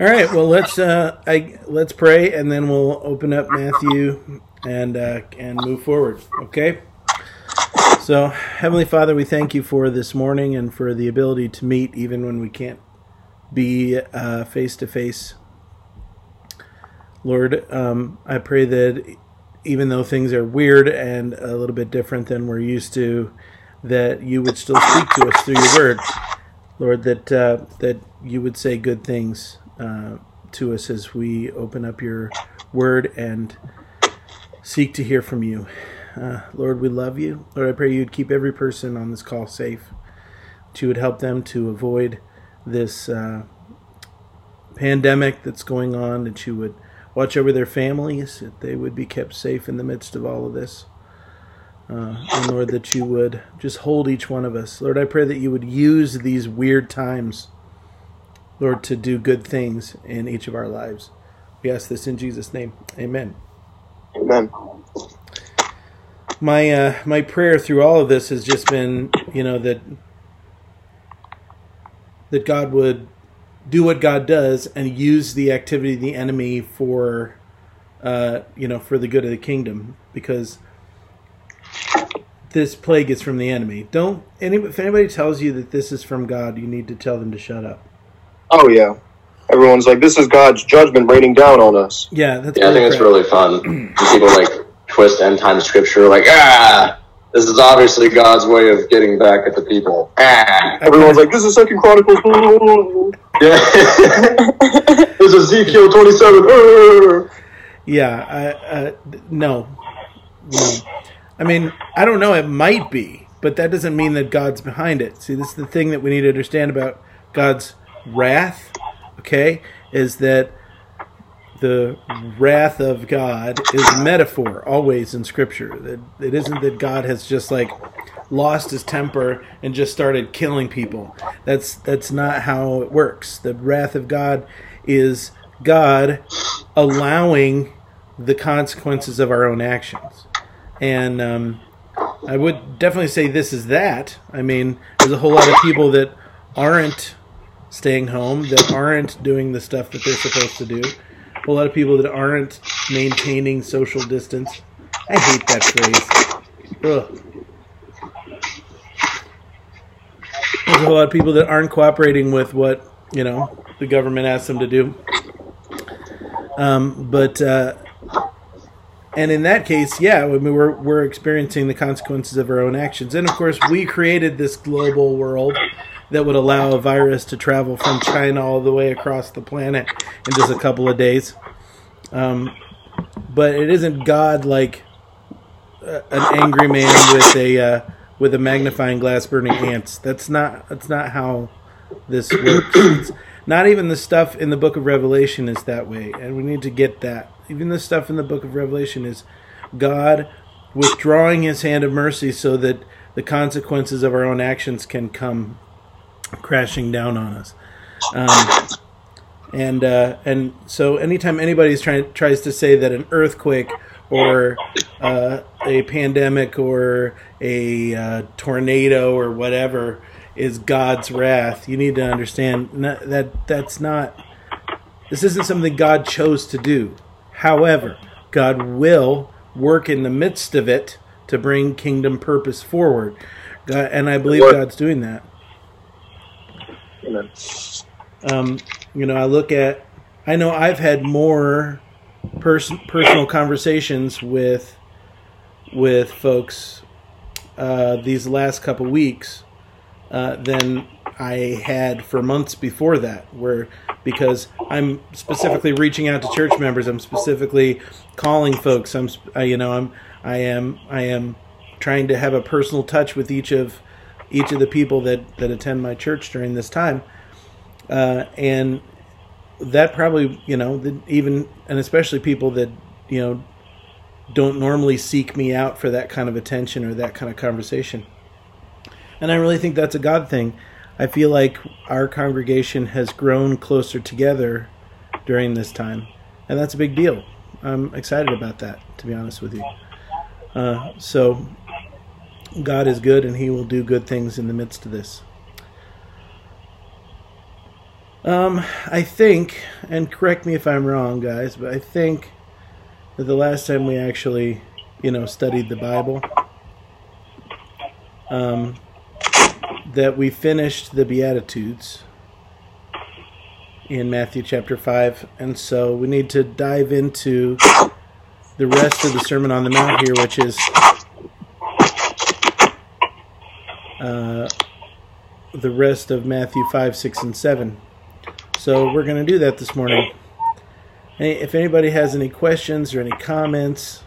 All right. Well, let's uh, I, let's pray, and then we'll open up Matthew and uh, and move forward. Okay. So, Heavenly Father, we thank you for this morning and for the ability to meet even when we can't be face to face. Lord, um, I pray that even though things are weird and a little bit different than we're used to, that you would still speak to us through your word. Lord, that uh, that you would say good things uh, to us as we open up your word and seek to hear from you. Uh, Lord, we love you. Lord, I pray you'd keep every person on this call safe. That you would help them to avoid this uh, pandemic that's going on. That you would watch over their families. That they would be kept safe in the midst of all of this. Uh, and Lord, that you would just hold each one of us. Lord, I pray that you would use these weird times, Lord, to do good things in each of our lives. We ask this in Jesus' name. Amen. Amen. My uh, my prayer through all of this has just been, you know, that that God would do what God does and use the activity of the enemy for, uh, you know, for the good of the kingdom, because this plague is from the enemy. Don't any if anybody tells you that this is from God, you need to tell them to shut up. Oh yeah. Everyone's like, "This is God's judgment raining down on us." Yeah, that's Yeah, I think it's really fun. When People like twist end time scripture, like ah, this is obviously God's way of getting back at the people. Ah, Everyone's like, "This is Second Chronicles." yeah. this is Ezekiel twenty-seven. Yeah, I, uh, no, no. I mean, I don't know. It might be, but that doesn't mean that God's behind it. See, this is the thing that we need to understand about God's wrath. Okay, is that the wrath of God is a metaphor always in Scripture. That it isn't that God has just like lost his temper and just started killing people. That's that's not how it works. The wrath of God is God allowing the consequences of our own actions. And um, I would definitely say this is that. I mean, there's a whole lot of people that aren't staying home, that aren't doing the stuff that they're supposed to do. A lot of people that aren't maintaining social distance. I hate that phrase. Ugh. There's a lot of people that aren't cooperating with what you know the government asks them to do. Um, but uh, and in that case, yeah, I mean, we're we're experiencing the consequences of our own actions, and of course, we created this global world that would allow a virus to travel from China all the way across the planet in just a couple of days. Um, but it isn't God like uh, an angry man with a uh, with a magnifying glass burning ants. That's not that's not how this works. It's not even the stuff in the book of Revelation is that way, and we need to get that. Even the stuff in the book of Revelation is God withdrawing His hand of mercy so that the consequences of our own actions can come crashing down on us. Um, and uh, and so anytime anybody's trying tries to say that an earthquake or uh, a pandemic or a uh, tornado or whatever is God's wrath, you need to understand that that's not. This isn't something God chose to do. However, God will work in the midst of it to bring kingdom purpose forward, God, and I believe God's doing that. Amen. Um, you know, I look at, I know I've had more pers- personal conversations with with folks uh, these last couple weeks uh, than I had for months before that. Where because I'm specifically reaching out to church members, I'm specifically calling folks. I'm, you know, I'm, I am, I am trying to have a personal touch with each of each of the people that that attend my church during this time. Uh, and that probably you know the, even and especially people that you know don't normally seek me out for that kind of attention or that kind of conversation. And i really think that's a god thing. I feel like our congregation has grown closer together during this time. And that's a big deal. I'm excited about that to be honest with you. Uh, so god is good and he will do good things in the midst of this. Um, I think, and correct me if I'm wrong, guys, but I think that the last time we actually, you know, studied the Bible, um, that we finished the Beatitudes in Matthew chapter 5, and so we need to dive into the rest of the Sermon on the Mount here, which is uh, the rest of Matthew 5, 6, and 7. So we're going to do that this morning. Hey, if anybody has any questions or any comments,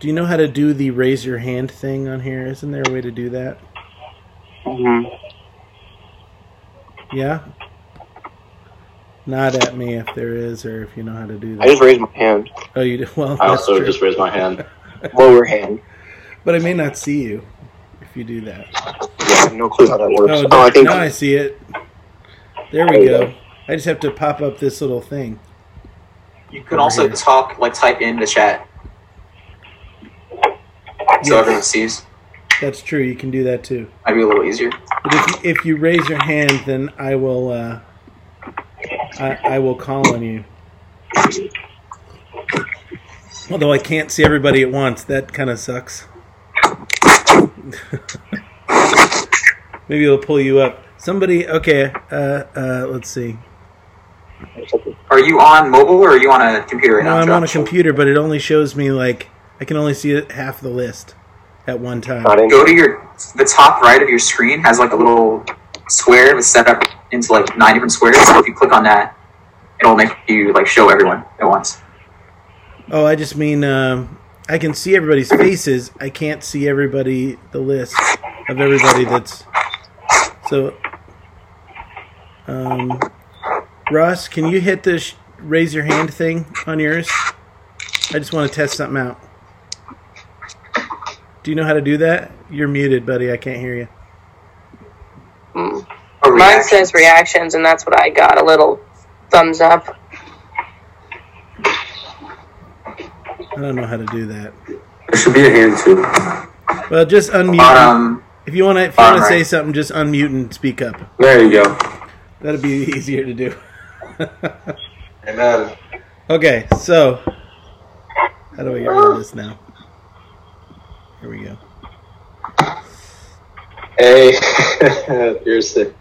do you know how to do the raise your hand thing on here? Isn't there a way to do that? hmm Yeah? Not at me if there is, or if you know how to do that. I just raised my hand, Oh, you do? Well, I also true. just raised my hand. lower hand. But I may not see you if you do that. Yeah, no clue how that works. Oh, Oh, I think now I see it. There we go. I just have to pop up this little thing. You can also here. talk, like type in the chat, so Yes. everyone sees. That's true. You can do that too. Might be a little easier. But if you, if you raise your hand, then I will uh, I, I will call on you. Although I can't see everybody at once, that kind of sucks. Maybe it'll pull you up. Somebody, okay. Uh, uh, let's see. Are you on mobile or are you on a computer right No, now? I'm on a computer, but it only shows me like I can only see it half the list at one time. Go to your the top right of your screen has like a little square that's set up into like nine different squares. So if you click on that, it'll make you like show everyone at once. Oh, I just mean um, I can see everybody's faces. I can't see everybody the list of everybody that's so. Um, Ross, can you hit the sh- raise your hand thing on yours? I just want to test something out. Do you know how to do that? You're muted, buddy. I can't hear you. Mm. Mine says reactions, and that's what I got a little thumbs up. I don't know how to do that. There should be a hand too. Well, just unmute. Bottom. Um, if you want to, if you want to say something, just unmute and speak up. There you go. That'd be easier to do. Amen. Okay, so how do I get rid of this now? Here we go. Hey, you're sick.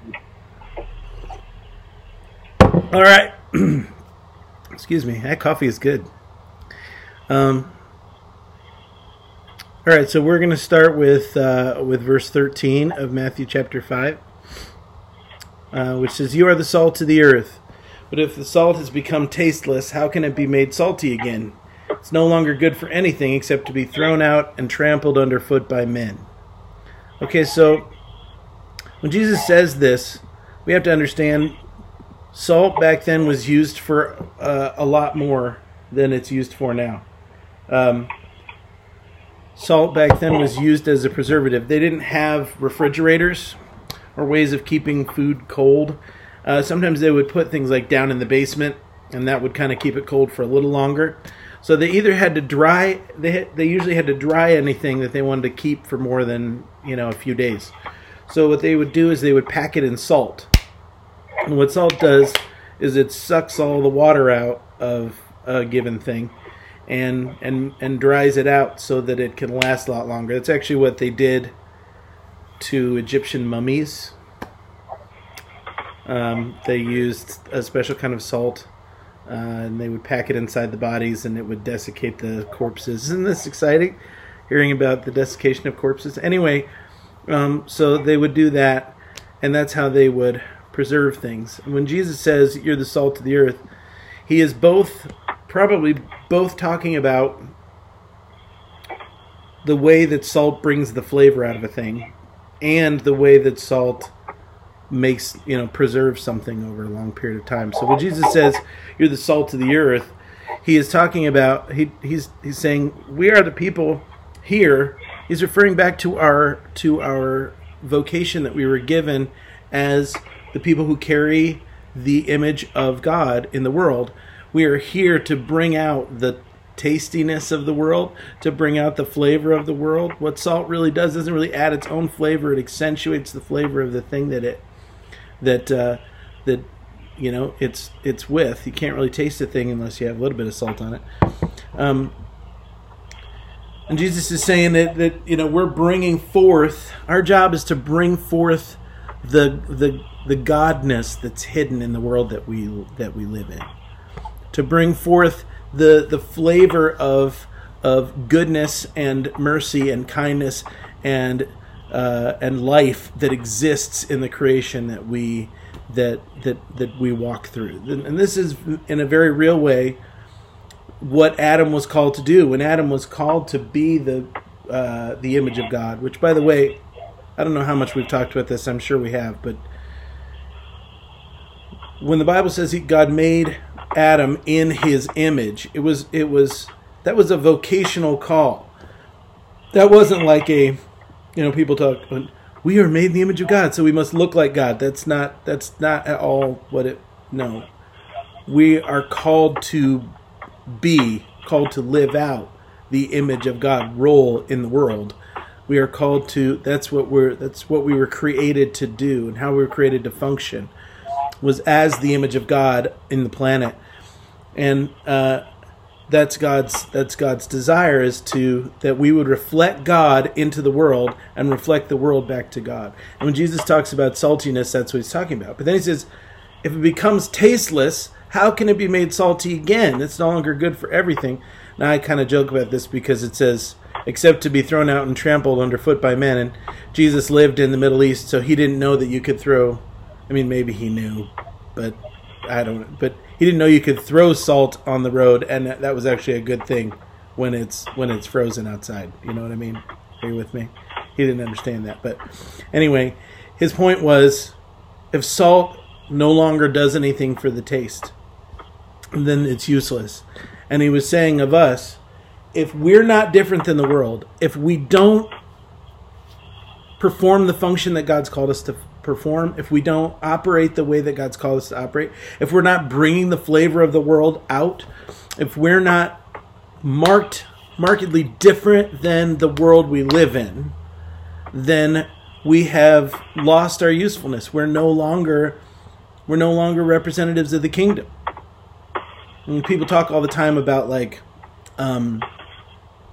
All right. Excuse me. That coffee is good. Um. All right, so we're going to start with uh, with verse thirteen of Matthew chapter five, uh, which says, "You are the salt of the earth, but if the salt has become tasteless, how can it be made salty again? It's no longer good for anything except to be thrown out and trampled underfoot by men." Okay, so when Jesus says this, we have to understand salt back then was used for uh, a lot more than it's used for now. Um, salt back then was used as a preservative. They didn't have refrigerators or ways of keeping food cold. Uh, sometimes they would put things like down in the basement, and that would kind of keep it cold for a little longer. So they either had to dry. They they usually had to dry anything that they wanted to keep for more than you know a few days. So what they would do is they would pack it in salt. And what salt does is it sucks all the water out of a given thing and and and dries it out so that it can last a lot longer. That's actually what they did to Egyptian mummies. Um, they used a special kind of salt, uh, and they would pack it inside the bodies, and it would desiccate the corpses. Isn't this exciting? Hearing about the desiccation of corpses. Anyway, um, so they would do that, and that's how they would preserve things. And when Jesus says, "You're the salt of the earth," he is both probably both talking about the way that salt brings the flavor out of a thing, and the way that salt makes you know preserves something over a long period of time. So when Jesus says, "You're the salt of the earth," he is talking about he he's he's saying we are the people here. He's referring back to our to our vocation that we were given as the people who carry the image of God in the world. We are here to bring out the tastiness of the world, to bring out the flavor of the world. What salt really does doesn't really add its own flavor; it accentuates the flavor of the thing that it that uh, that you know it's it's with. You can't really taste a thing unless you have a little bit of salt on it. Um, and Jesus is saying that that you know we're bringing forth. Our job is to bring forth the the the godness that's hidden in the world that we that we live in. To bring forth the the flavor of of goodness and mercy and kindness and uh, and life that exists in the creation that we that that that we walk through. And this is in a very real way what Adam was called to do. When Adam was called to be the uh, the image of God, which by the way, I don't know how much we've talked about this. I'm sure we have, but when the Bible says he, God made Adam in His image, it was it was that was a vocational call. That wasn't like a, you know, people talk. We are made in the image of God, so we must look like God. That's not that's not at all what it. No, we are called to be called to live out the image of God role in the world. We are called to. That's what we're. That's what we were created to do, and how we were created to function was as the image of God in the planet, and uh, that's God's that's God's desire is to that we would reflect God into the world and reflect the world back to God. And when Jesus talks about saltiness, that's what he's talking about. But then he says, if it becomes tasteless, how can it be made salty again? It's no longer good for everything. Now I kind of joke about this because it says except to be thrown out and trampled underfoot by men and Jesus lived in the Middle East so he didn't know that you could throw I mean, maybe he knew, but I don't. But he didn't know you could throw salt on the road, and that, was actually a good thing when it's when it's frozen outside. You know what I mean? Are you with me? He didn't understand that, but anyway, his point was, if salt no longer does anything for the taste, then it's useless. And he was saying of us, if we're not different than the world, if we don't perform the function that God's called us to perform, if we don't operate the way that God's called us to operate, if we're not bringing the flavor of the world out, if we're not marked markedly different than the world we live in, then we have lost our usefulness. We're no longer we're no longer representatives of the kingdom. And people talk all the time about like um,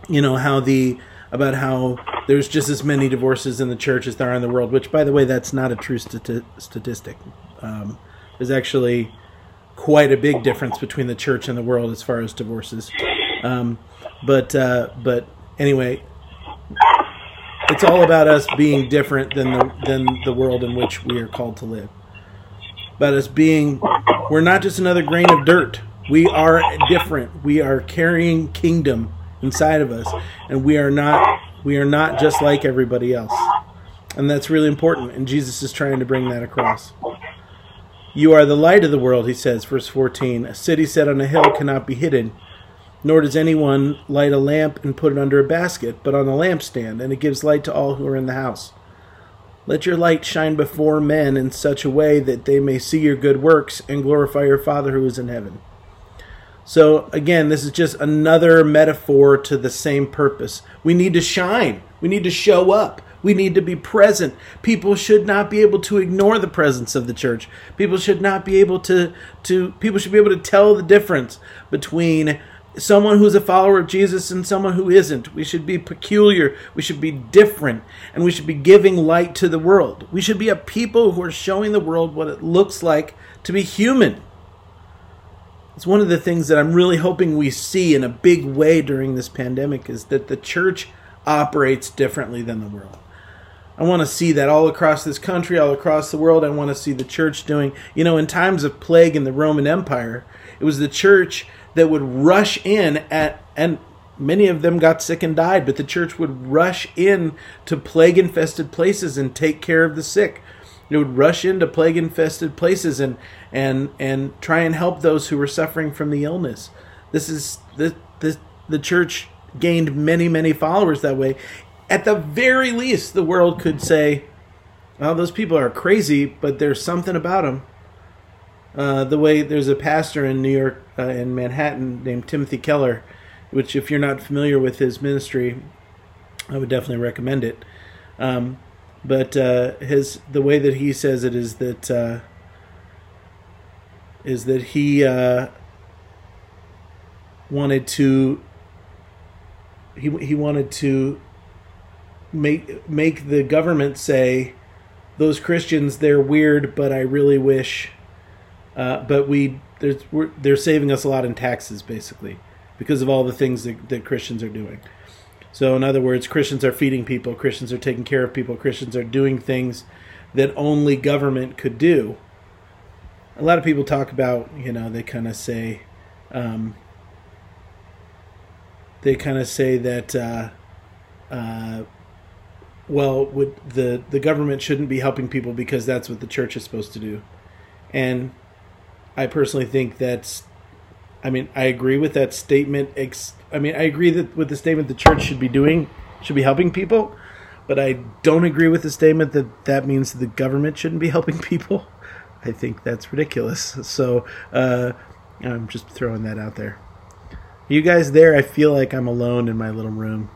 you know how the about how there's just as many divorces in the church as there are in the world, which, by the way, that's not a true stati- statistic. Um, there's actually quite a big difference between the church and the world as far as divorces. Um, but uh, but anyway, it's all about us being different than the than the world in which we are called to live. About us being, we're not just another grain of dirt. We are different. We are carrying kingdom inside of us, and we are not we are not just like everybody else. And that's really important, and Jesus is trying to bring that across. You are the light of the world, he says, verse 14. A city set on a hill cannot be hidden, nor does anyone light a lamp and put it under a basket, but on a lampstand, and it gives light to all who are in the house. Let your light shine before men in such a way that they may see your good works and glorify your Father who is in heaven. So again, this is just another metaphor to the same purpose. We need to shine. We need to show up. We need to be present. People should not be able to ignore the presence of the church. People should not be able to to people should be able to tell the difference between someone who's a follower of Jesus and someone who isn't. We should be peculiar. We should be different. And we should be giving light to the world. We should be a people who are showing the world what it looks like to be human. It's one of the things that I'm really hoping we see in a big way during this pandemic is that the church operates differently than the world. I want to see that all across this country, all across the world. I want to see the church doing, you know, in times of plague in the Roman Empire, it was the church that would rush in at, and many of them got sick and died, but the church would rush in to plague infested places and take care of the sick. It would rush into plague infested places and and and try and help those who were suffering from the illness. This is the the the church gained many many followers that way. At the very least, the world could say, "Well, those people are crazy, but there's something about them." Uh, the way there's a pastor in New York, uh, in Manhattan, named Timothy Keller, which, if you're not familiar with his ministry, I would definitely recommend it. Um, but uh, his the way that he says it is that uh, is that he uh, wanted to he he wanted to make make the government say those Christians they're weird, but I really wish, uh, but we there's we're, they're saving us a lot in taxes basically because of all the things that, that Christians are doing. So in other words, Christians are feeding people, Christians are taking care of people, Christians are doing things that only government could do. A lot of people talk about, you know, they kind of say, um, they kind of say that, uh, uh, well, would the the government shouldn't be helping people because that's what the church is supposed to do, and I personally think that's, I mean, I agree with that statement. Ex- I mean, I agree that with the statement the church should be doing should be helping people, but I don't agree with the statement that that means the government shouldn't be helping people. I think that's ridiculous. So uh, I'm just throwing that out there. You guys there? I feel like I'm alone in my little room.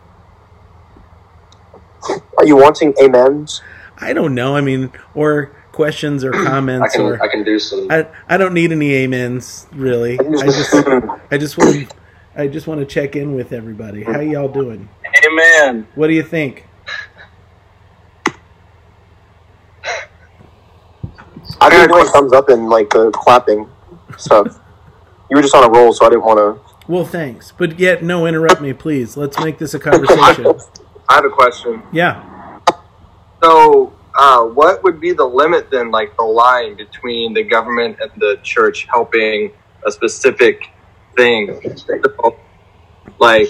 Are you wanting amens? I don't know. I mean, or questions or I comments can or I can do some. I I don't need any amens really. I just I just want I just want to check in with everybody. How y'all doing? Amen. What do you think? I didn't doing thumbs up and like the clapping stuff. You were just on a roll, so I didn't want to. Well, thanks, but yet no interrupt me, please. Let's make this a conversation. I have a question. Yeah. So, uh, what would be the limit then, like the line between the government and the church helping a specific thing? Like,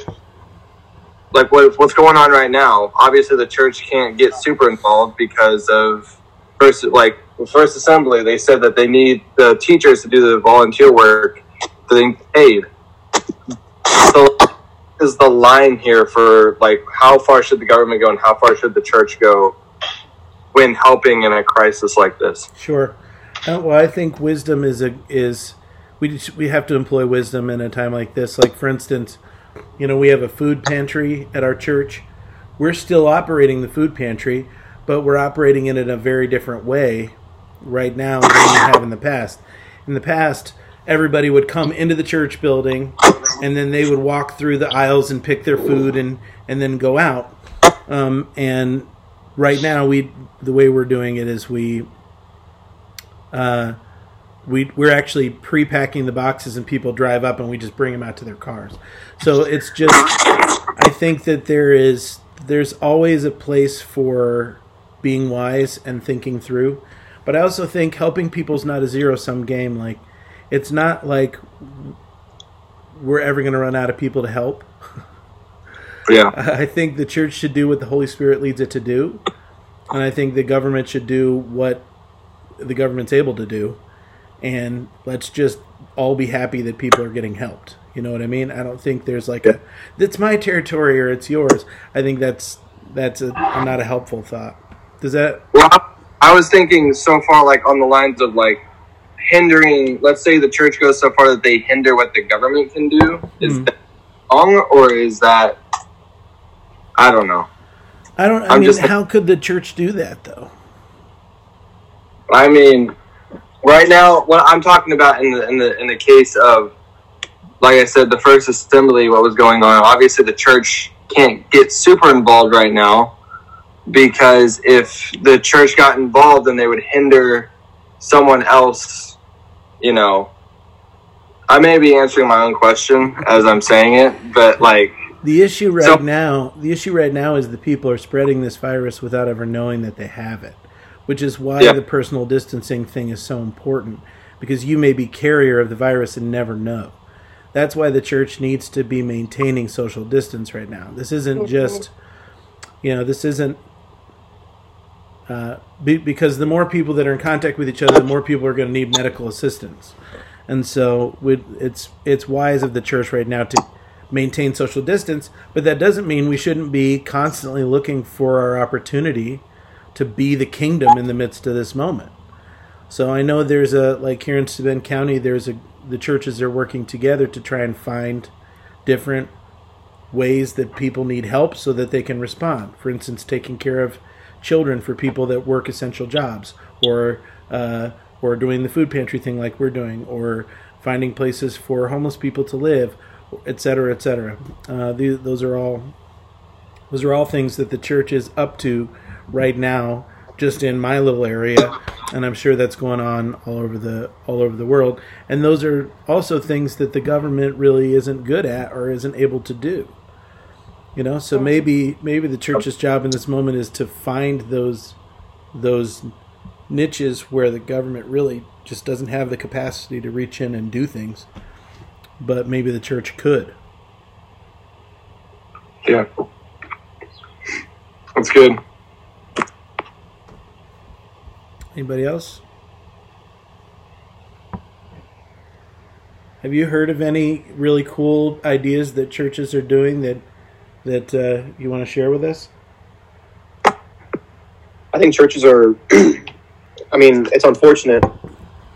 like what, what's going on right now? Obviously, the church can't get super involved because of first, like First Assembly. They said that they need the teachers to do the volunteer work to being paid. So, is the line here for like how far should the government go and how far should the church go when helping in a crisis like this? Sure. Uh, well, I think wisdom is a is we we have to employ wisdom in a time like this. Like for instance, you know, we have a food pantry at our church. We're still operating the food pantry, but we're operating it in a very different way right now than we have in the past. In the past, everybody would come into the church building and then they would walk through the aisles and pick their food and and then go out. Um, and right now, we the way we're doing it is we uh, we we're actually pre-packing the boxes and people drive up and we just bring them out to their cars. So it's just I think that there is there's always a place for being wise and thinking through. But I also think helping people's not a zero sum game like it's not like we're ever going to run out of people to help. Yeah. I think the church should do what the Holy Spirit leads it to do, and I think the government should do what the government's able to do, and let's just all be happy that people are getting helped. You know what I mean? I don't think there's like a that's my territory or it's yours. I think that's that's a, not a helpful thought. Does that? Well, I- was thinking so far, like on the lines of like hindering. Let's say the church goes so far that they hinder what the government can do. Is Hmm. that wrong, or is that? I don't know. I don't. I I'm mean, just- how could the church do that though? I mean, right now, what I'm talking about in the in the in the case of, like I said, the first assembly, what was going on. Obviously, the church can't get super involved right now because if the church got involved, then they would hinder someone else. You know, I may be answering my own question as I'm saying it, but like, The issue right So- now, the issue right now is the people are spreading this virus without ever knowing that they have it, which is why Yeah. the personal distancing thing is so important because you may be carrier of the virus and never know. That's why the church needs to be maintaining social distance right now. This isn't just, you know, this isn't uh, be, because the more people that are in contact with each other, the more people are going to need medical assistance, and so with, it's it's wise of the church right now to maintain social distance. But that doesn't mean we shouldn't be constantly looking for our opportunity to be the kingdom in the midst of this moment. So I know there's a like here in Sabine County, there's a the churches are working together to try and find different ways that people need help so that they can respond. For instance, taking care of children for people that work essential jobs, or uh, or doing the food pantry thing like we're doing, or finding places for homeless people to live, et cetera, et cetera. Uh, those are all those are all things that the church is up to right now, just in my little area, and I'm sure that's going on all over the all over the world. And those are also things that the government really isn't good at or isn't able to do. You know, so maybe maybe the church's job in this moment is to find those those niches where the government really just doesn't have the capacity to reach in and do things, but maybe the church could. Yeah. That's good. Anybody else? Have you heard of any really cool ideas that churches are doing that that uh, you want to share with us? I think churches are. I mean, it's unfortunate,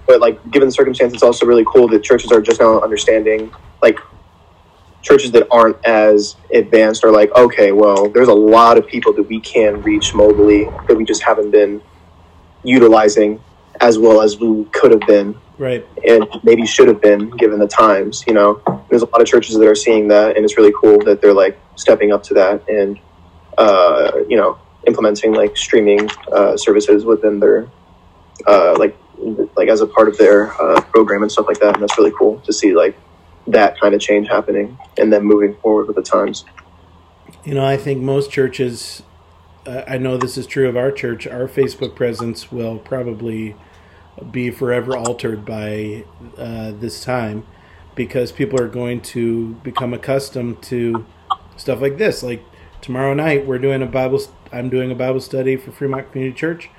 but like given the circumstance, it's also really cool that churches are just now understanding. Like churches that aren't as advanced are like, okay, well, there's a lot of people that we can reach mobily that we just haven't been utilizing as well as we could have been Right. and maybe should have been given the times. You know, there's a lot of churches that are seeing that, and it's really cool that they're like stepping up to that and uh, you know implementing like streaming uh, services within their uh, like like as a part of their uh, program and stuff like that. And that's really cool to see like that kind of change happening and then moving forward with the times. You know, I think most churches, uh, I know this is true of our church, our Facebook presence will probably be forever altered by uh, this time because people are going to become accustomed to stuff like this. Like tomorrow night, we're doing a Bible, I'm doing a Bible study for Fremont Community Church.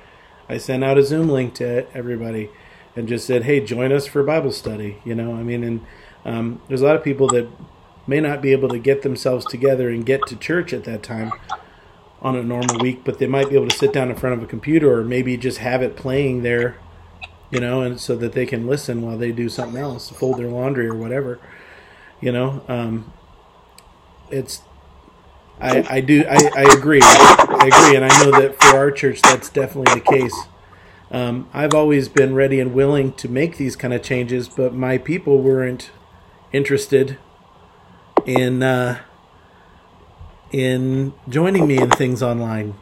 I sent out a Zoom link to everybody and just said, hey, join us for Bible study. You know, I mean, and um, there's a lot of people that may not be able to get themselves together and get to church at that time on a normal week, but they might be able to sit down in front of a computer or maybe just have it playing there, you know, and so that they can listen while they do something else, fold their laundry or whatever, you know. Um, it's, I, I do, I, I agree, I agree, and I know that for our church that's definitely the case. Um, I've always been ready and willing to make these kind of changes, but my people weren't interested in uh, in joining me in things online.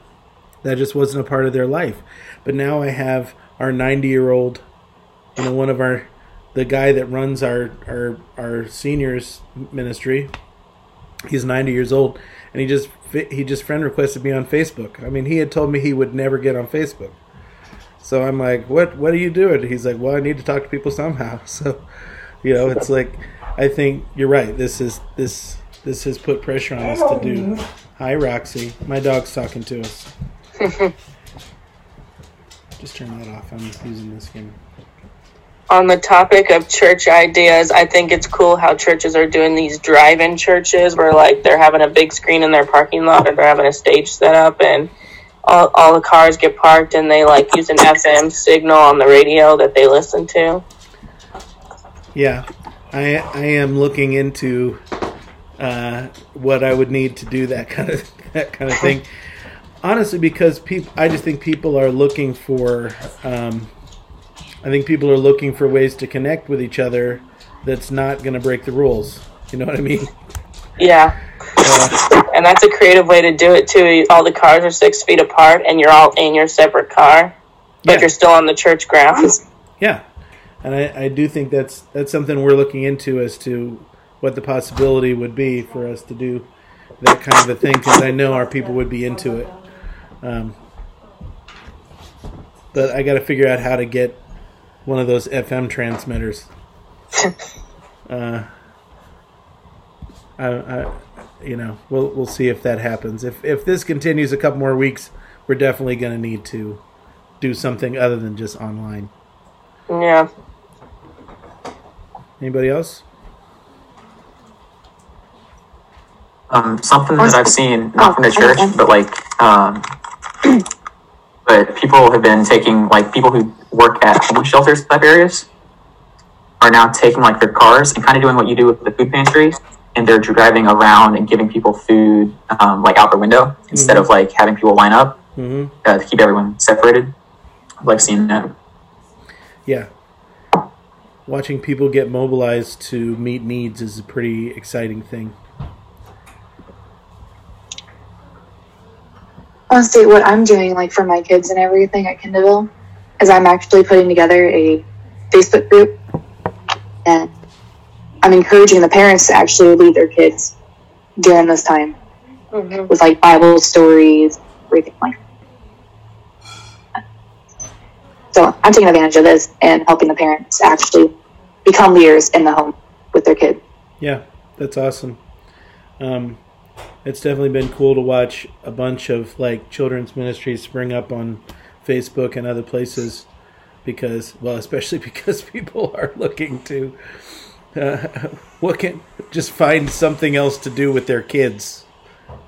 That just wasn't a part of their life. But now I have our 90 year old, you know, one of our, the guy that runs our, our, our seniors ministry. He's 90 years old and he just, he just friend requested me on Facebook. I mean, he had told me he would never get on Facebook. So I'm like, what, what are you doing? He's like, well, I need to talk to people somehow. So, you know, it's like, I think you're right. This is, this, this has put pressure on us to do. Oh, Hi, Roxy. My dog's talking to us. Just turn that off. I'm using this game. On the topic of church ideas, I think it's cool how churches are doing these drive-in churches where like they're having a big screen in their parking lot or they're having a stage set up and all, all the cars get parked and they like use an FM signal on the radio that they listen to. Yeah, I I am looking into uh, what I would need to do that kind of that kind of thing. Honestly, because people, I just think people are looking for. Um, I think people are looking for ways to connect with each other. That's not going to break the rules. You know what I mean? Yeah. Uh, And that's a creative way to do it too. All the cars are six feet apart and you're all in your separate car, but Yeah. you're still on the church grounds. Yeah, and I, I do think that's that's something we're looking into as to what the possibility would be for us to do that kind of a thing because I know our people would be into it. Um, but I got to figure out how to get one of those FM transmitters. uh, I, I, you know, we'll we'll see if that happens. If if this continues a couple more weeks, we're definitely going to need to do something other than just online. yeah. Anybody else? um, something that I've seen, not from the church, but like, um, but people have been taking, like, people who work at homeless shelters type areas are now taking, like, their cars and kind of doing what you do with the food pantry, and they're driving around and giving people food, um, like, out the window instead of, like, having people line up Mm-hmm. uh, to keep everyone separated. I've, like, seeing that. yeah, watching people get mobilized to meet needs is a pretty exciting thing. honestly, what I'm doing, like for my kids and everything at Kindleville, is I'm actually putting together a Facebook group, and I'm encouraging the parents to actually lead their kids during this time Mhm. with like Bible stories, everything like. That. So I'm taking advantage of this and helping the parents actually become leaders in the home with their kid. Yeah, that's awesome. Um, it's definitely been cool to watch a bunch of like children's ministries spring up on Facebook and other places because, well, especially because people are looking to uh, what can just find something else to do with their kids,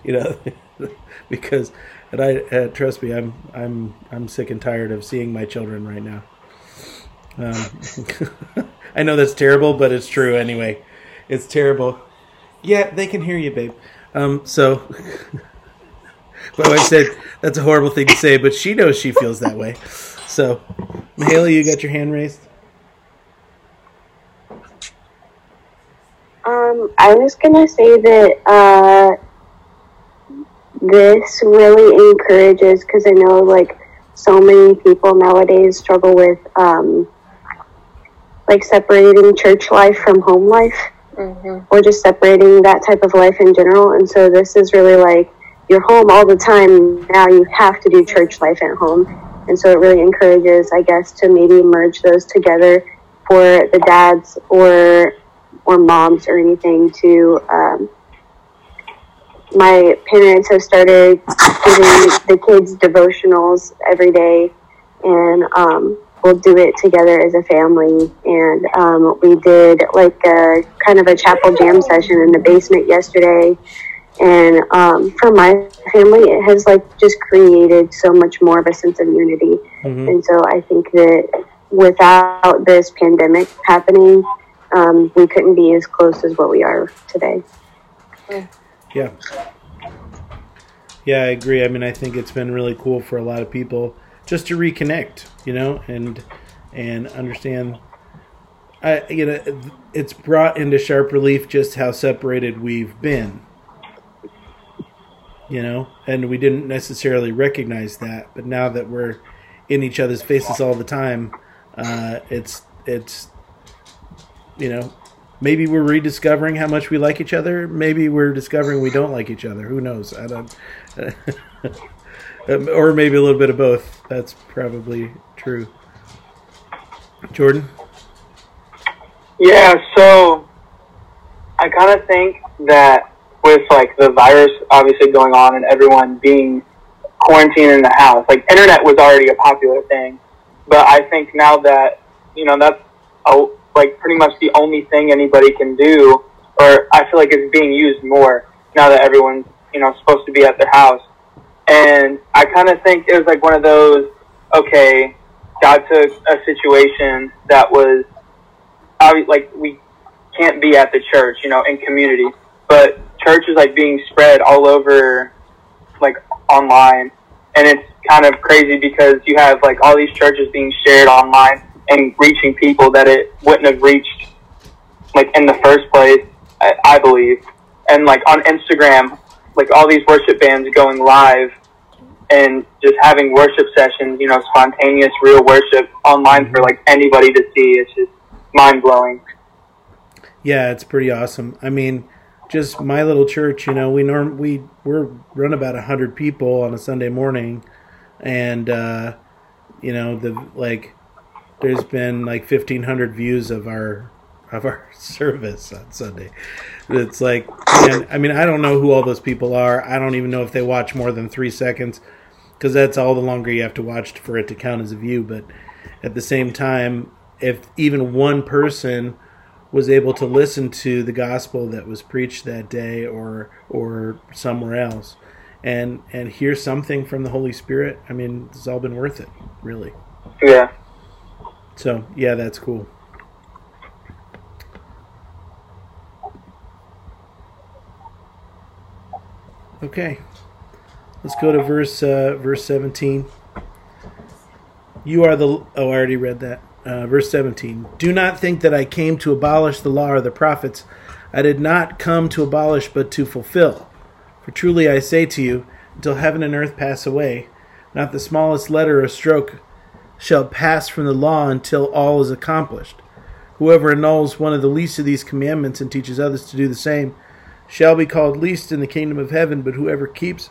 you know, because and I uh, trust me, I'm I'm I'm sick and tired of seeing my children right now. Um, I know that's terrible, but it's true anyway. It's terrible. Yeah, they can hear you, babe. Um, so, my wife said that's a horrible thing to say, but she knows she feels that way. So, Mahala, you got your hand raised. Um, I was gonna say that uh, this really encourages because I know like so many people nowadays struggle with um, like separating church life from home life Mhm. or just separating that type of life in general. And so this is really like you're home all the time. Now you have to do church life at home. And so it really encourages, I guess, to maybe merge those together for the dads or or moms or anything to um, my parents have started giving the kids devotionals every day and um, we'll do it together as a family and um, we did like a kind of a chapel jam session in the basement yesterday and um, for my family it has like just created so much more of a sense of unity Mhm. and so i think that without this pandemic happening um, we couldn't be as close as what we are today Yeah. Yeah, Yeah, I agree. I mean, I think it's been really cool for a lot of people just to reconnect, you know, and and understand. I you know, it's brought into sharp relief just how separated we've been. You know, and we didn't necessarily recognize that, but now that we're in each other's faces all the time, uh, it's it's you know maybe we're rediscovering how much we like each other. Maybe we're discovering we don't like each other. Who knows? I don't. Um, or maybe a little bit of both. That's probably true. Jordan. Yeah, so I kind of think that with like the virus obviously going on and everyone being quarantined in the house, like internet was already a popular thing, but I think now that you know that's a, like pretty much the only thing anybody can do, or I feel like it's being used more now that everyone's you know supposed to be at their house, and I kind of think it was like one of those okay, God took a situation that was like we can't be at the church, you know, in community, but church is like being spread all over, like online, and it's kind of crazy because you have like all these churches being shared online and reaching people that it wouldn't have reached, like in the first place, I, I believe, and like on Instagram, like all these worship bands going live. And just having worship sessions, you know, spontaneous, real worship online for like anybody to see. It's just mind blowing. Yeah, it's pretty awesome. I mean, just my little church. You know, we norm we we're run about hundred people on a Sunday morning, and uh, you know the like. There's been like fifteen hundred views of our of our service on Sunday. It's like, man, I mean, I don't know who all those people are. I don't even know if they watch more than three seconds, because that's all the longer you have to watch for it to count as a view. But at the same time, if even one person was able to listen to the gospel that was preached that day or or somewhere else and and hear something from the holy spirit i mean it's all been worth it really Yeah. So yeah that's cool. Okay. Let's go to verse uh, verse 17 you are the oh i already read that. Uh, verse 17 Do not think that I came to abolish the law or the prophets. I did not come to abolish, but to fulfill. For truly I say to you, until heaven and earth pass away, not the smallest letter or stroke shall pass from the law until all is accomplished. Whoever annuls one of the least of these commandments and teaches others to do the same shall be called least in the kingdom of heaven, but whoever keeps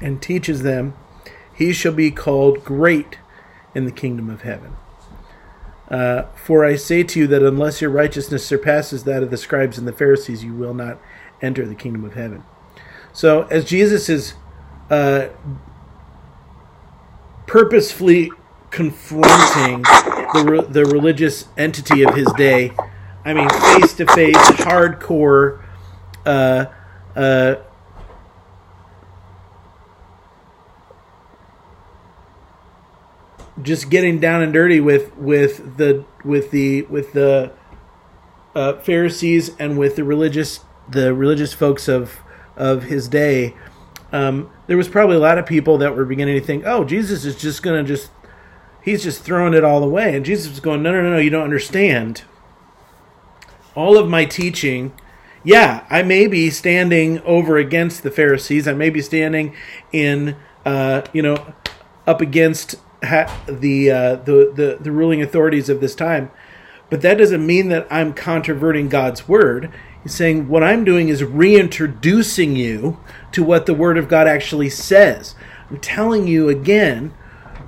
and teaches them, he shall be called great in the kingdom of heaven. Uh, for I say to you that unless your righteousness surpasses that of the scribes and the Pharisees, you will not enter the kingdom of heaven. So, as Jesus is uh, purposefully confronting the, re- the religious entity of his day, I mean, face to face, hardcore, uh, uh, just getting down and dirty with with the with the with the uh, Pharisees and with the religious the religious folks of of his day. Um, there was probably a lot of people that were beginning to think, "Oh, Jesus is just going to just he's just throwing it all away," and Jesus was going, "No, no, no, no, you don't understand. All of my teaching." Yeah, I may be standing over against the Pharisees. I may be standing in, uh, you know, up against ha- the, uh, the the the ruling authorities of this time, but that doesn't mean that I'm controverting God's word. He's saying what I'm doing is reintroducing you to what the word of God actually says. I'm telling you again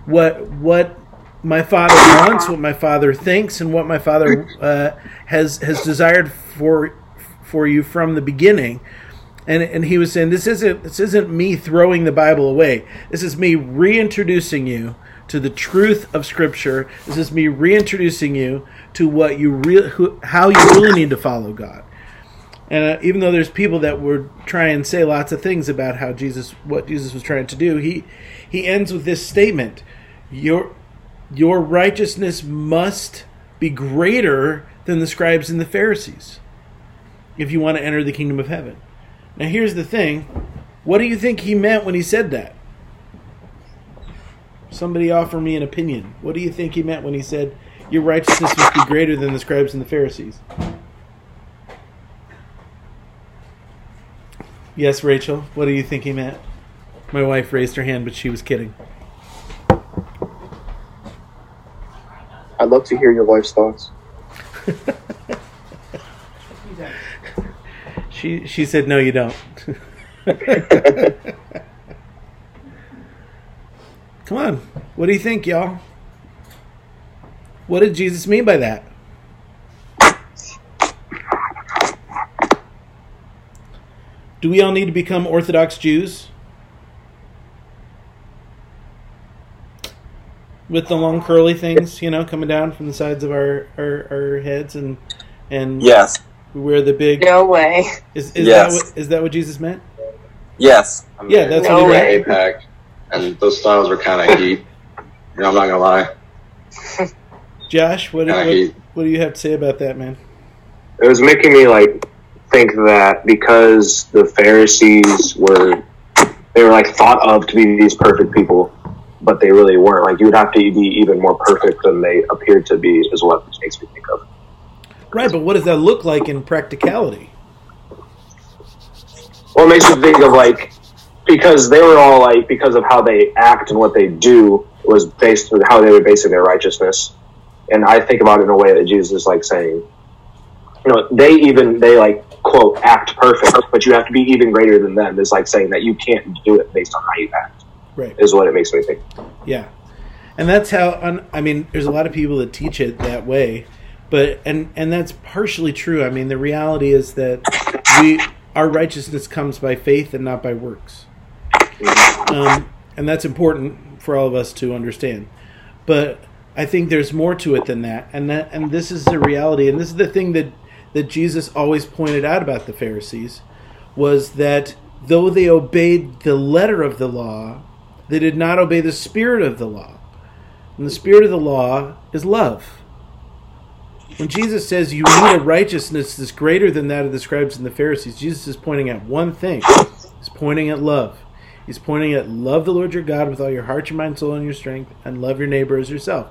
what what my father wants, what my father thinks, and what my father uh, has has desired for for you from the beginning. And and he was saying this isn't this isn't me throwing the Bible away. This is me reintroducing you to the truth of Scripture. This is me reintroducing you to what you re- who, how you really need to follow God. And uh, even though there's people that would try and say lots of things about how Jesus, what Jesus was trying to do, he he ends with this statement: your your righteousness must be greater than the scribes and the Pharisees if you want to enter the kingdom of heaven. Now, here's the thing: what do you think he meant when he said that? Somebody offer me an opinion. What do you think he meant when he said, Your righteousness must be greater than the scribes and the Pharisees? Yes, Rachel, what do you think he meant? My wife raised her hand, but she was kidding. I'd love to hear your wife's thoughts. She she said no you don't. Come on. What do you think, y'all? What did Jesus mean by that? Do we all need to become Orthodox Jews? With the long curly things, you know, coming down from the sides of our, our, our heads and and Yes. we wear the big No way. is, is Yes. that what is that what Jesus meant? Yes. I Yeah, that's No what he way. meant. APAC, and those styles were kind of heat. You know, I'm not gonna lie. Josh, what, Kinda what, what do you have to say about that, man? It was making me like think that because the Pharisees were they were like thought of to be these perfect people, but they really weren't. Like you would have to be even more perfect than they appeared to be, is what makes me think of. Right, but what does that look like in practicality? Well, it makes me think of like because they were all like because of how they act and what they do was based on how they were basing their righteousness, and I think about it in a way that Jesus is like saying, you know, they even they like quote act perfect, but you have to be even greater than them. Is like saying that you can't do it based on how you act. Right. Is what it makes me think. Yeah, and that's how. un- I mean, there's a lot of people that teach it that way, but and and that's partially true. I mean, the reality is that we our righteousness comes by faith and not by works, um, and that's important for all of us to understand. But I think there's more to it than that, and that and this is the reality, and this is the thing that that Jesus always pointed out about the Pharisees was that though they obeyed the letter of the law, they did not obey the spirit of the law. And the spirit of the law is love. When Jesus says you need a righteousness that's greater than that of the scribes and the Pharisees, Jesus is pointing at one thing. He's pointing at love. He's pointing at love the Lord your God with all your heart, your mind, soul, and your strength, and love your neighbor as yourself.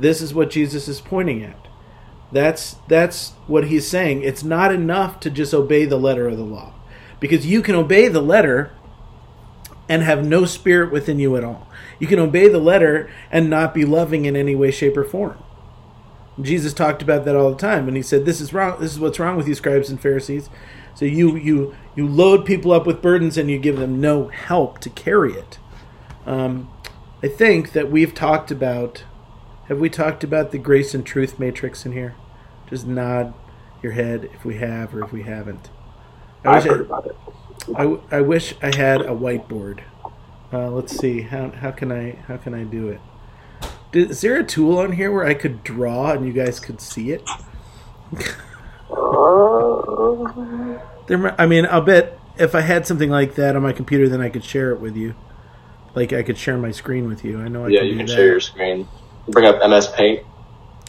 This is what Jesus is pointing at. That's that's what he's saying. It's not enough to just obey the letter of the law. Because you can obey the letter and have no spirit within you at all. You can obey the letter and not be loving in any way shape or form. Jesus talked about that all the time and he said this is wrong this is what's wrong with you scribes and Pharisees. So you you you load people up with burdens and you give them no help to carry it. Um, I think that we've talked about have we talked about the grace and truth matrix in here? Just nod your head if we have or if we haven't. I I've wish I- heard about it. I, I wish I had a whiteboard. Uh, let's see how how can I how can I do it? Did, is there a tool on here where I could draw and you guys could see it? There, I mean, I'll bet if I had something like that on my computer, then I could share it with you. Like I could share my screen with you. I know I yeah, can you can that. share your screen. Bring up MS Paint.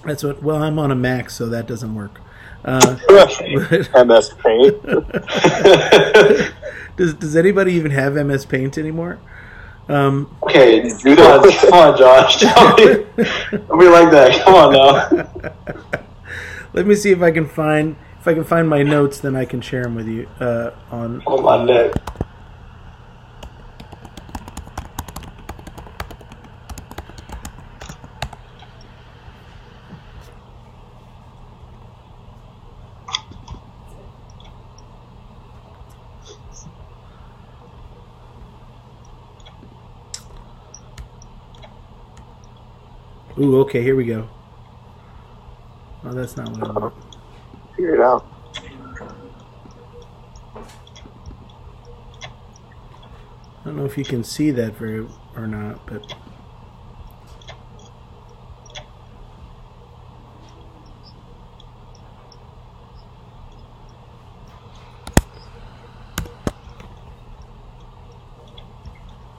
That's what. Well, I'm on a Mac, so that doesn't work. Uh, MS Paint. does Does anybody even have MS Paint anymore? Um, Okay, come on, come on, Josh. Don't be like that. Come on now. let me see if I can find if I can find my notes. Then I can share them with you uh, on my Mac. Ooh, okay, here we go. Oh, that's not what I want. Figure it out. I don't know if you can see that very or not, but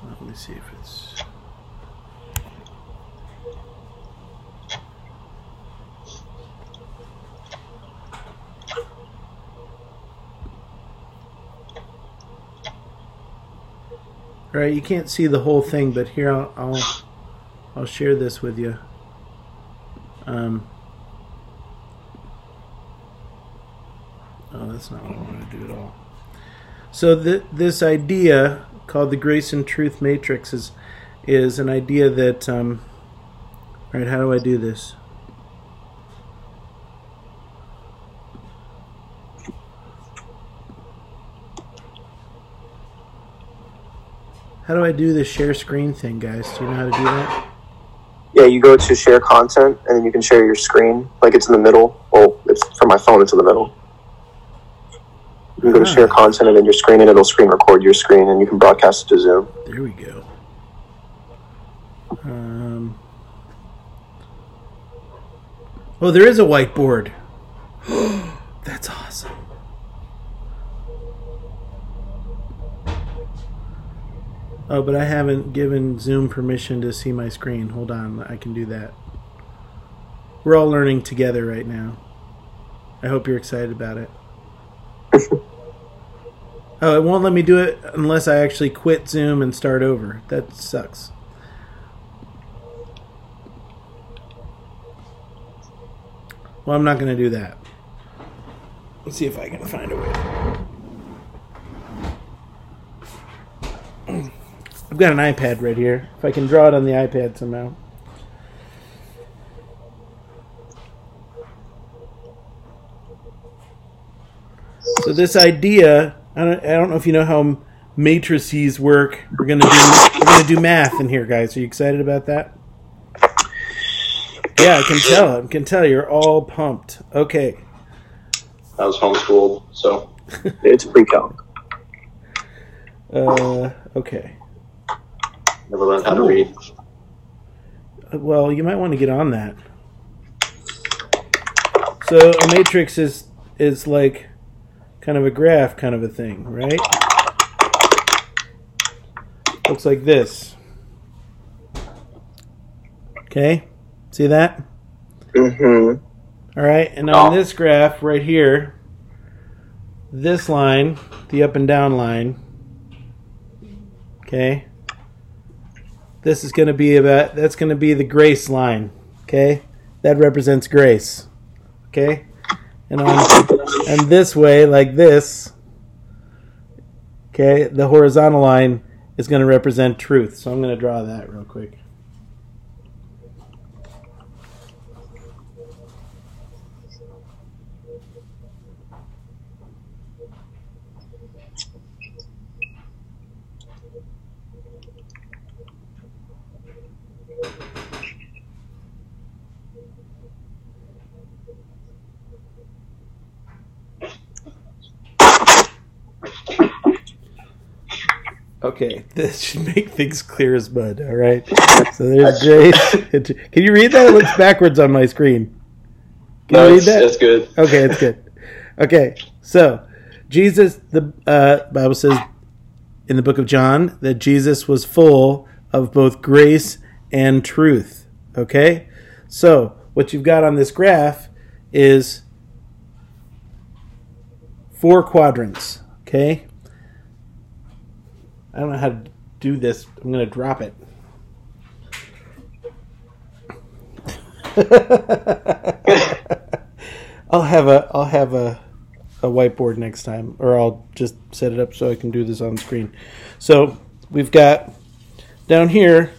let me see if it's. All right, you can't see the whole thing, but here I'll I'll, I'll share this with you. Um, oh, that's not what I want to do at all. So th- this idea called the grace and truth matrix is is an idea that um, all right. How do I do this? How do I do the share screen thing, guys? Do you know how to do that? Yeah, you go to share content, and then you can share your screen. Like it's in the middle. Well, it's from my phone. It's in the middle. You can go to share content, and then your screen, and it'll screen record your screen, and you can broadcast it to Zoom. There we go. Um, oh, there is a whiteboard. That's awesome. Oh, but I haven't given Zoom permission to see my screen. Hold on, I can do that. We're all learning together right now. I hope you're excited about it. Oh, it won't let me do it unless I actually quit Zoom and start over. That sucks. Well, I'm not going to do that. Let's see if I can find a way. I've got an iPad right here. If I can draw it on the iPad somehow. So this idea, I don't, I don't know if you know how matrices work. We're gonna do we're gonna do math in here, guys. Are you excited about that? Yeah, I can tell. I can tell you're all pumped. Okay. I was homeschooled, so It's pre-calc. Uh, okay. Never learned how to read. Well, you might want to get on that. So a matrix is is like kind of a graph kind of a thing, right? Looks like this. Okay? See that? Mm-hmm. All right, and on Oh. this graph right here, this line, the up and down line, okay, this is going to be about, that's going to be the grace line, Okay, that represents grace. Okay, and on and this way, like this. Okay, the horizontal line is going to represent truth. So I'm going to draw that real quick. Okay, this should make things clear as mud. All right. So there's grace. Can you read that? It looks backwards on my screen. Can No, you read that? it's good. Okay, it's good. Okay, so Jesus, the uh, Bible says in the book of John that Jesus was full of both grace and truth. Okay, so what you've got on this graph is four quadrants. Okay, I don't know how to do this. I'm going to drop it. I'll have a I'll have a a whiteboard next time, or I'll just set it up so I can do this on screen. So we've got down here,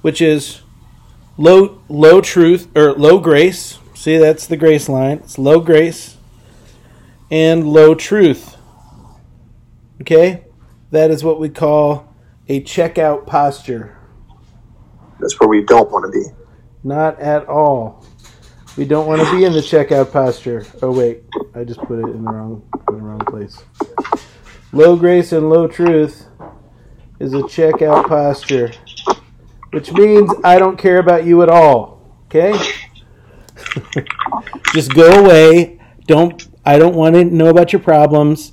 which is low low truth or low grace. See, that's the grace line. It's low grace and low truth. Okay, that is what we call a checkout posture. That's where we don't want to be. Not at all. We don't want to be in the checkout posture. Oh wait, I just put it in the wrong in the wrong place. Low grace and low truth is a checkout posture, which means I don't care about you at all. Okay? just go away. Don't I don't want to know about your problems.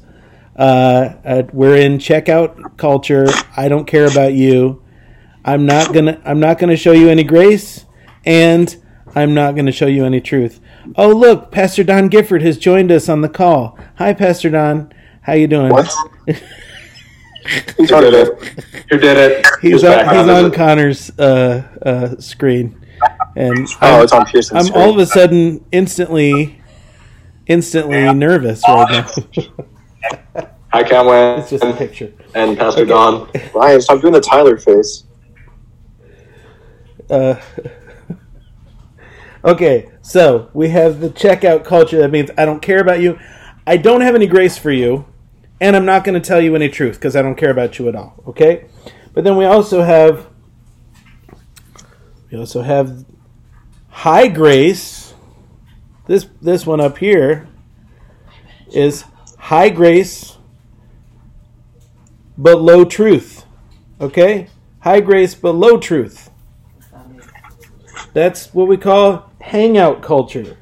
Uh, uh, we're in checkout culture. I don't care about you. I'm not gonna I'm not gonna show you any grace, and I'm not gonna show you any truth. Oh look, Pastor Don Gifford has joined us on the call. Hi, Pastor Don. How you doing? What? Who did it? Who did it? He's on, he's on? Is on it- Connor's uh, uh, screen, and Oh, I'm, it's on Pearson's I'm screen. all of a sudden instantly, instantly nervous right now. Hi, Camway. it's just a picture. and Pastor Don. Ryan, stop doing the Tyler face. Uh, okay, so we have the checkout culture. That means I don't care about you. I don't have any grace for you, and I'm not going to tell you any truth because I don't care about you at all. Okay, but then we also have we also have high grace. This this one up here is high grace, but low truth. Okay, high grace but low truth. That's what we call hangout culture.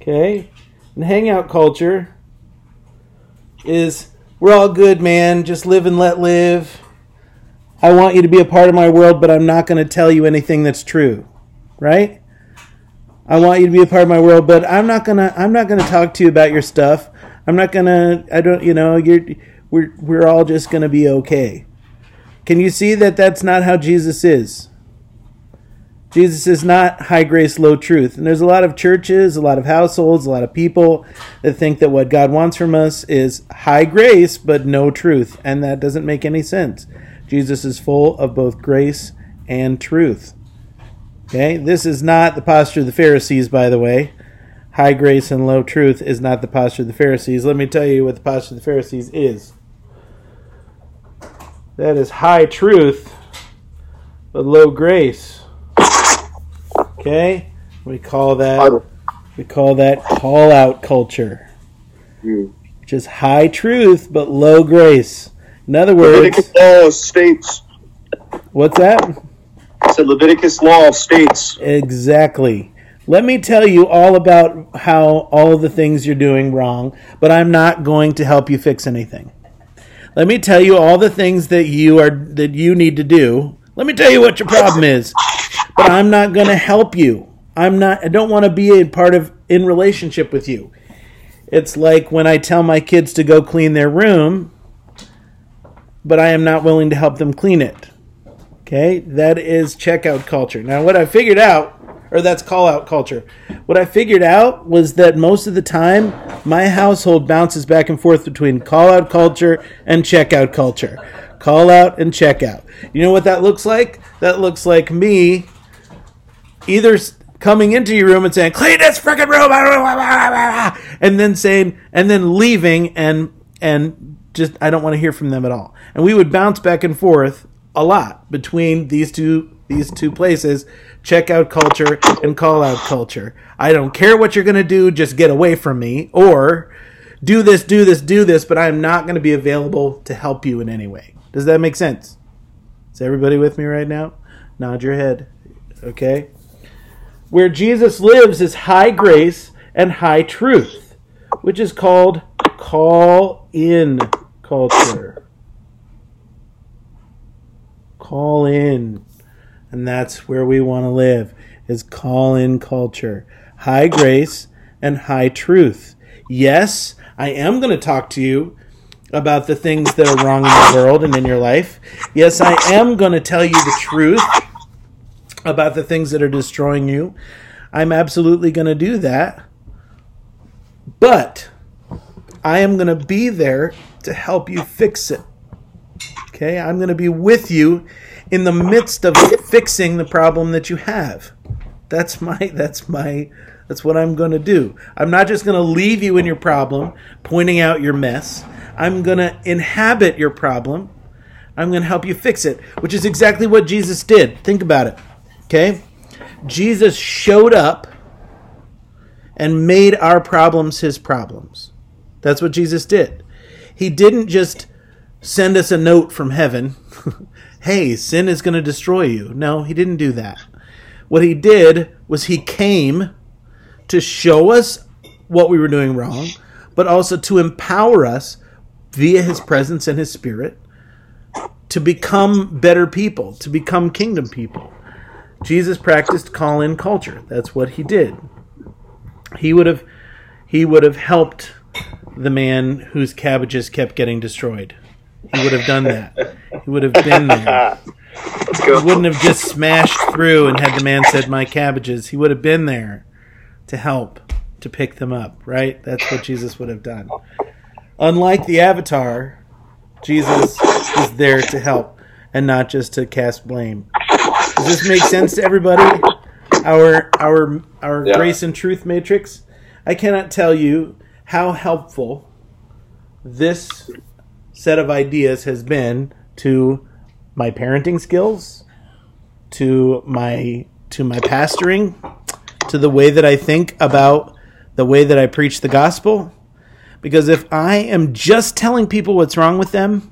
Okay? And hangout culture is we're all good, man. Just live and let live. I want you to be a part of my world, but I'm not going to tell you anything that's true. Right? I want you to be a part of my world, but I'm not to I'm not to talk to you about your stuff. I'm not to I don't, you know, you're we're we're all just to be okay. Can you see that that's not how Jesus is? Jesus is not high grace, low truth. And there's a lot of churches, a lot of households, a lot of people that think that what God wants from us is high grace, but no truth. And that doesn't make any sense. Jesus is full of both grace and truth. Okay? This is not the posture of the Pharisees, by the way. High grace and low truth is not the posture of the Pharisees. Let me tell you what the posture of the Pharisees is. That is high truth, but low grace. Okay, we call that we call that call out culture, which is high truth but low grace. In other words, Leviticus law states. what's that? I said Leviticus law states. Exactly. Let me tell you all about how all the things you're doing wrong, but I'm not going to help you fix anything. Let me tell you all the things that you are that you need to do. Let me tell you what your problem is. But I'm not going to help you. I'm not I don't want to be a part of in relationship with you. It's like when I tell my kids to go clean their room, but I am not willing to help them clean it. Okay, that is checkout culture. Now, what I figured out, or that's call out culture, what I figured out was that most of the time my household bounces back and forth between call out culture and checkout culture. Call out and checkout. You know what that looks like? That looks like me either coming into your room and saying, clean this freaking room, and then saying, and then leaving and, and just, I don't want to hear from them at all. And we would bounce back and forth a lot between these two, these two places, checkout culture and call out culture. I don't care what you're going to do, just get away from me or do this, do this, do this, but I'm not going to be available to help you in any way. Does that make sense? Is everybody with me right now? Nod your head. Okay? Where Jesus lives is high grace and high truth, which is called call in culture. Call in. And that's where we want to live is call in culture. High grace and high truth. Yes, I am going to talk to you about the things that are wrong in the world and in your life. Yes, I am going to tell you the truth about the things that are destroying you. I'm absolutely going to do that. But I am going to be there to help you fix it. Okay? I'm going to be with you in the midst of fixing the problem that you have. That's my that's my that's what I'm going to do. I'm not just going to leave you in your problem, pointing out your mess. I'm going to inhabit your problem. I'm going to help you fix it, which is exactly what Jesus did. Think about it. Okay? Jesus showed up and made our problems his problems. That's what Jesus did. He didn't just send us a note from heaven hey, sin is going to destroy you. No, he didn't do that. What he did was he came to show us what we were doing wrong, but also to empower us via his presence and his spirit to become better people, to become kingdom people. Jesus practiced call in culture. That's what he did. He would have he would have helped the man whose cabbages kept getting destroyed. He would have done that. He would have been there. He wouldn't have just smashed through and had the man said my cabbages. He would have been there to help to pick them up, right? That's what Jesus would have done. Unlike the avatar, Jesus is there to help and not just to cast blame. Does this make sense to everybody? Our our our Yeah. grace and truth matrix. I cannot tell you how helpful this set of ideas has been to my parenting skills, to my to my pastoring, to the way that I think about the way that I preach the gospel. Because if I am just telling people what's wrong with them,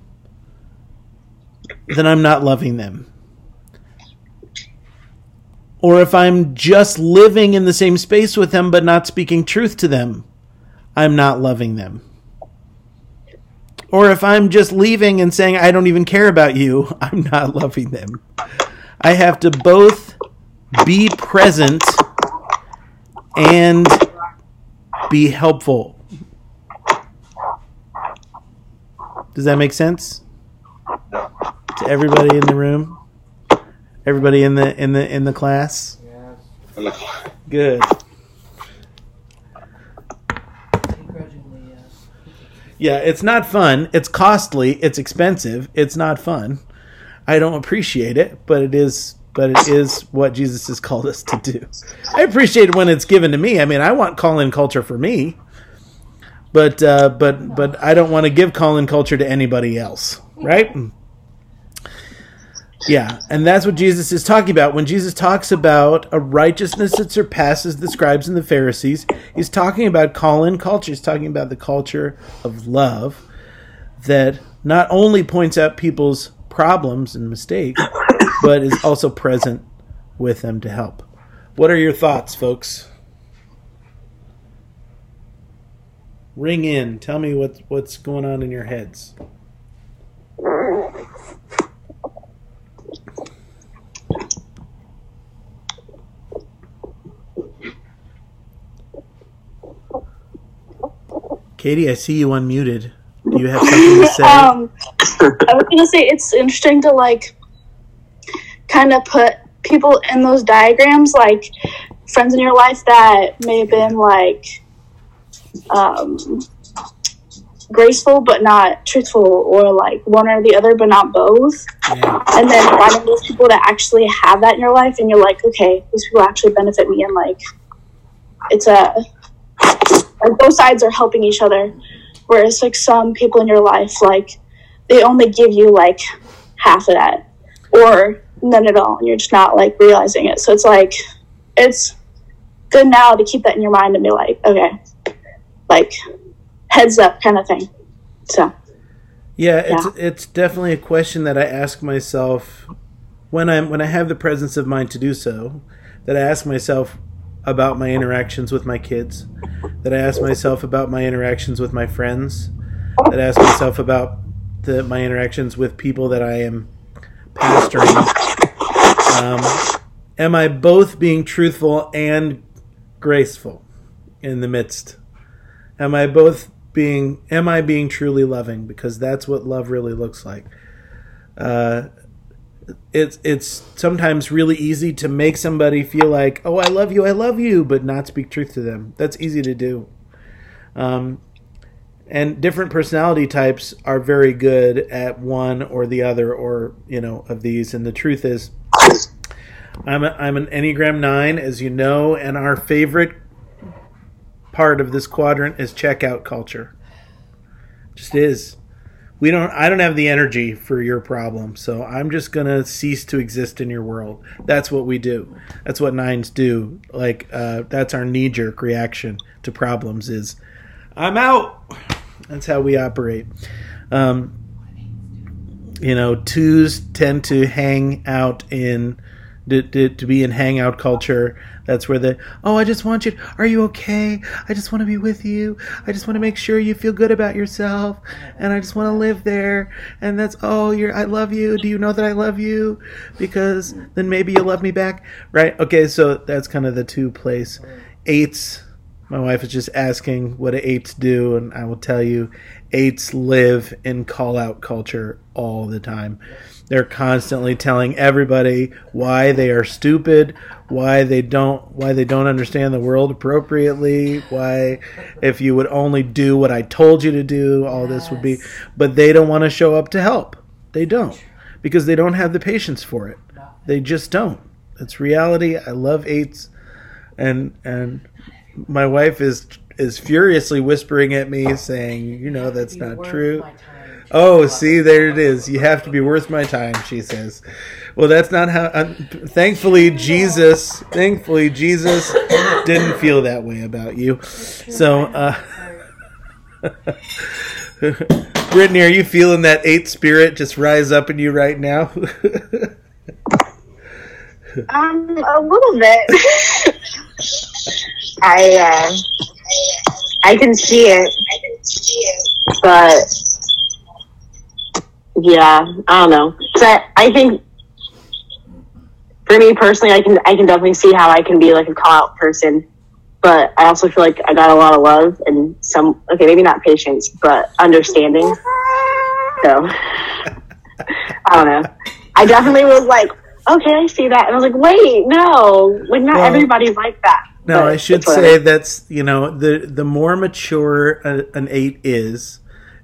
then I'm not loving them. Or if I'm just living in the same space with them but not speaking truth to them, I'm not loving them. Or if I'm just leaving and saying, I don't even care about you, I'm not loving them. I have to both be present and be helpful. Does that make sense? To everybody in the room? Everybody in the in the in the class? Yes. Good. Yeah, it's not fun. It's costly. It's expensive. It's not fun. I don't appreciate it, but it is. But it is what Jesus has called us to do. I appreciate it when it's given to me. I mean, I want call-in culture for me, but uh, but but I don't want to give call-in culture to anybody else, right? Yeah, and that's what Jesus is talking about. When Jesus talks about a righteousness that surpasses the scribes and the Pharisees, he's talking about call in culture. He's talking about the culture of love that not only points out people's problems and mistakes, but is also present with them to help. What are your thoughts, folks? Ring in. Tell me what's what's going on in your heads. Katie, I see you unmuted. Do you have something to say? Um, I was gonna say it's interesting to like kind of put people in those diagrams, like friends in your life that may have been like um, graceful but not truthful, or like one or the other but not both. Yeah. And then finding those people that actually have that in your life, and you're like, okay, these people actually benefit me, and like it's a like both sides are helping each other. Whereas like some people in your life, like they only give you like half of that or none at all, and you're just not like realizing it. So it's like it's good now to keep that in your mind and be like, okay, like heads up kind of thing. So Yeah, it's Yeah. it's definitely a question that I ask myself when I'm when I have the presence of mind to do so. That I ask myself about my interactions with my kids. That I ask myself about my interactions with my friends. That I ask myself about the my interactions with people that I am pastoring. Um, am I both being truthful and graceful in the midst? Am I both being am I being truly loving? Because that's what love really looks like. Uh, it's it's sometimes really easy to make somebody feel like, oh, I love you, I love you, but not speak truth to them. That's easy to do. Um, and different personality types are very good at one or the other, or you know, of these. And the truth is, I'm a, I'm an Enneagram nine, as you know, and our favorite part of this quadrant is checkout culture. Just is. We don't I don't have the energy for your problem, so I'm just to cease to exist in your world. That's what we do. That's what nines do. Like uh, that's our knee jerk reaction to problems is I'm out. That's how we operate. Um, you know, twos tend to hang out in to, to, to be in hangout culture. That's where the oh, I just want you. Are you okay? I just want to be with you. I just want to make sure you feel good about yourself, and I just want to live there. And that's oh, you're. I love you. Do you know that I love you? Because then maybe you'll love me back, right? Okay, so that's kind of the two place. Eights. My wife is just asking what do eights do, and I will tell you, eights live in call out culture all the time. They're constantly telling everybody why they are stupid, why they don't why they don't understand the world appropriately, why if you would only do what I told you to do, all this would be but they don't want to show up to help. They don't because they don't have the patience for it. They just don't. It's reality. I love eights and and my wife is is furiously whispering at me saying, "You know that's not true." Oh, see, there it is. You have to be worth my time, she says. Well, that's not how. Uh, thankfully, Jesus. Thankfully, Jesus didn't feel that way about you. So, uh, Brittany, are you feeling that eight spirit just rise up in you right now? Um, a little bit. I uh, I can see it, but yeah, I don't know. So I, I think for me personally, I can I can definitely see how I can be like a call out person, but I also feel like I got a lot of love and some okay, maybe not patience, but understanding. So I don't know. I definitely was like, okay, I see that, and I was like, wait, no, like not Well, everybody's like that. No, But I should say that's you know the the more mature a, an eight is,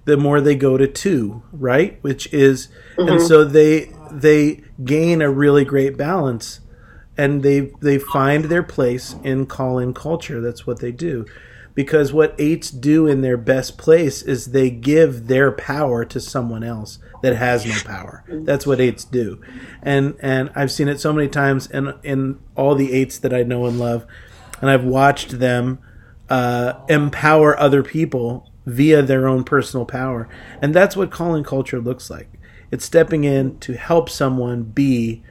the more they go to two, right? Which is, and Mhm. so they they gain a really great balance, and they they find their place in call in culture. That's what they do, because what eights do in their best place is they give their power to someone else that has no power. That's what eights do, and and I've seen it so many times in in all the eights that I know and love and I've watched them uh, empower other people via their own personal power, and that's what call in culture looks like. It's stepping in to help someone be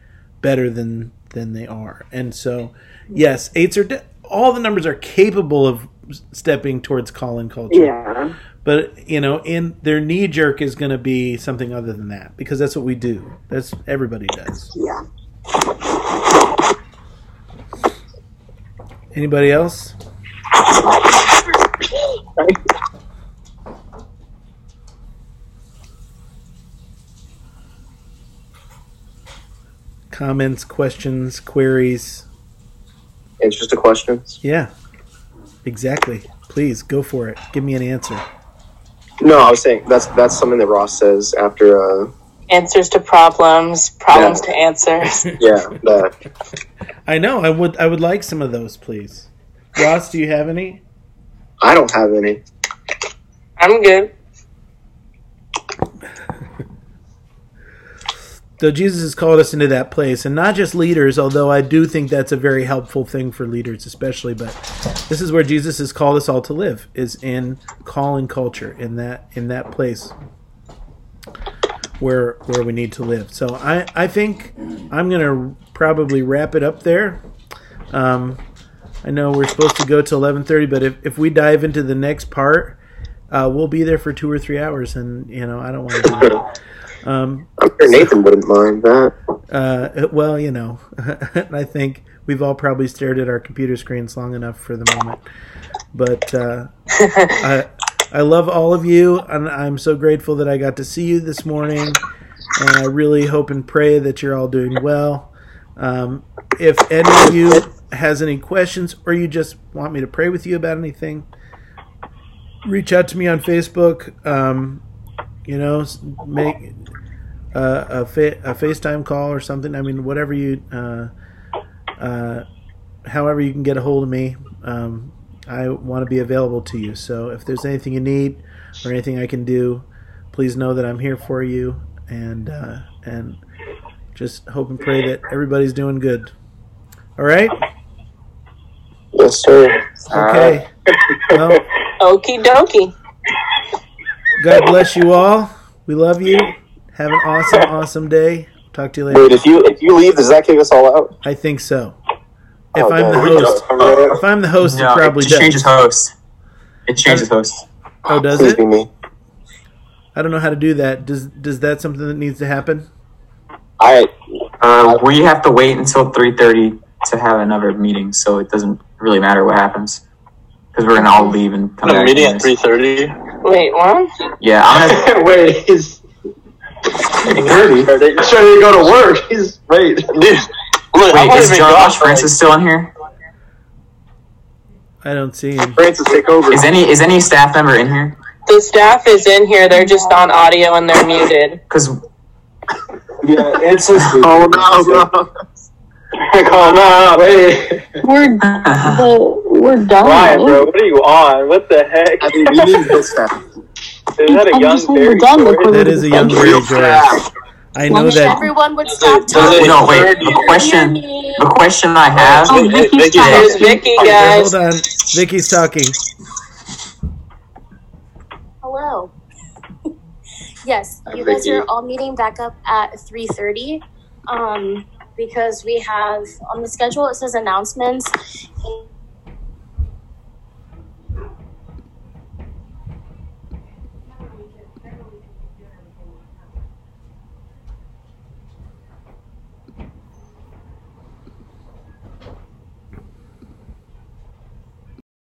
better than than they are, and so yes, eights are de- all the numbers are capable of stepping towards call in culture. Yeah. But you know, in their knee jerk is going to be something other than that because that's what we do. That's everybody does. Yeah. Anybody else? Comments, questions, queries. Answers to questions. Yeah, exactly. Please go for it. Give me an answer. No, I was saying that's that's something that Ross says after. Uh, Answers to problems, problems to answers. yeah, that. I know. I would. I would like some of those, please. Ross, do you have any? I don't have any. I'm good. So Jesus has called us into that place, and not just leaders, although I do think that's a very helpful thing for leaders, especially. But this is where Jesus has called us all to live: is in call in culture in that in that place where where we need to live. So I I think I'm gonna probably wrap it up there. Um, I know we're supposed to go to 11:30, but if if we dive into the next part, uh, we'll be there for two or three hours, and you know I don't want to. Um, I'm sure Nathan wouldn't mind that. uh, well, you know, I think we've all probably stared at our computer screens long enough for the moment. But uh, I, I love all of you, and I'm so grateful that I got to see you this morning. And I really hope and pray that you're all doing well. Um, if any of you has any questions, or you just want me to pray with you about anything, reach out to me on Facebook. Um, you know, make uh, a fa- a FaceTime call or something. I mean, whatever you, uh, uh, however you can get a hold of me. Um, I want to be available to you. So if there's anything you need or anything I can do, please know that I'm here for you. And uh, and just hope and pray that everybody's doing good. All right. Yes, sir. Okay. Well, Okie dokie. God bless you all. We love you. Have an awesome, awesome day. Talk to you later. Wait, if you if you leave, does that kick us all out? I think so. If Oh, I'm the no. host, if I'm the host, No, it probably it just changes does. host. It changes host. Oh, does Please it? be me. I don't know how to do that. Does does that something that needs to happen? I Uh, we have to wait until three thirty to have another meeting, so it doesn't really matter what happens because we're gonna all leave and come The back. meeting at three thirty. Wait, what? Yeah, I'm gonna, Wait, he's Thirty. he's trying to go to work. He's wait. Dude, look, wait. I'm Is even Josh gone. Francis still in here? I don't see him. Francis take over. Is any is any staff member in here? The staff is in here. They're just on audio and they're muted. Because Yeah, it's just. Oh no, no. oh no, wait. We're the, we're done. Ryan, bro, what are you on? What the heck? I mean, we need this stuff. Is that a I'm young just we're Barry done. That is a young Real lady, I know Wish that. everyone would stop talking. no, wait. Thirty. The question the question I have Oh, Vicky's Vicky, talking. Here's Vicky, Okay, guys. hold on. Vicky's talking. Hello. yes, Hi, you guys are all meeting back up at 3.30 um, because we have on the schedule it says announcements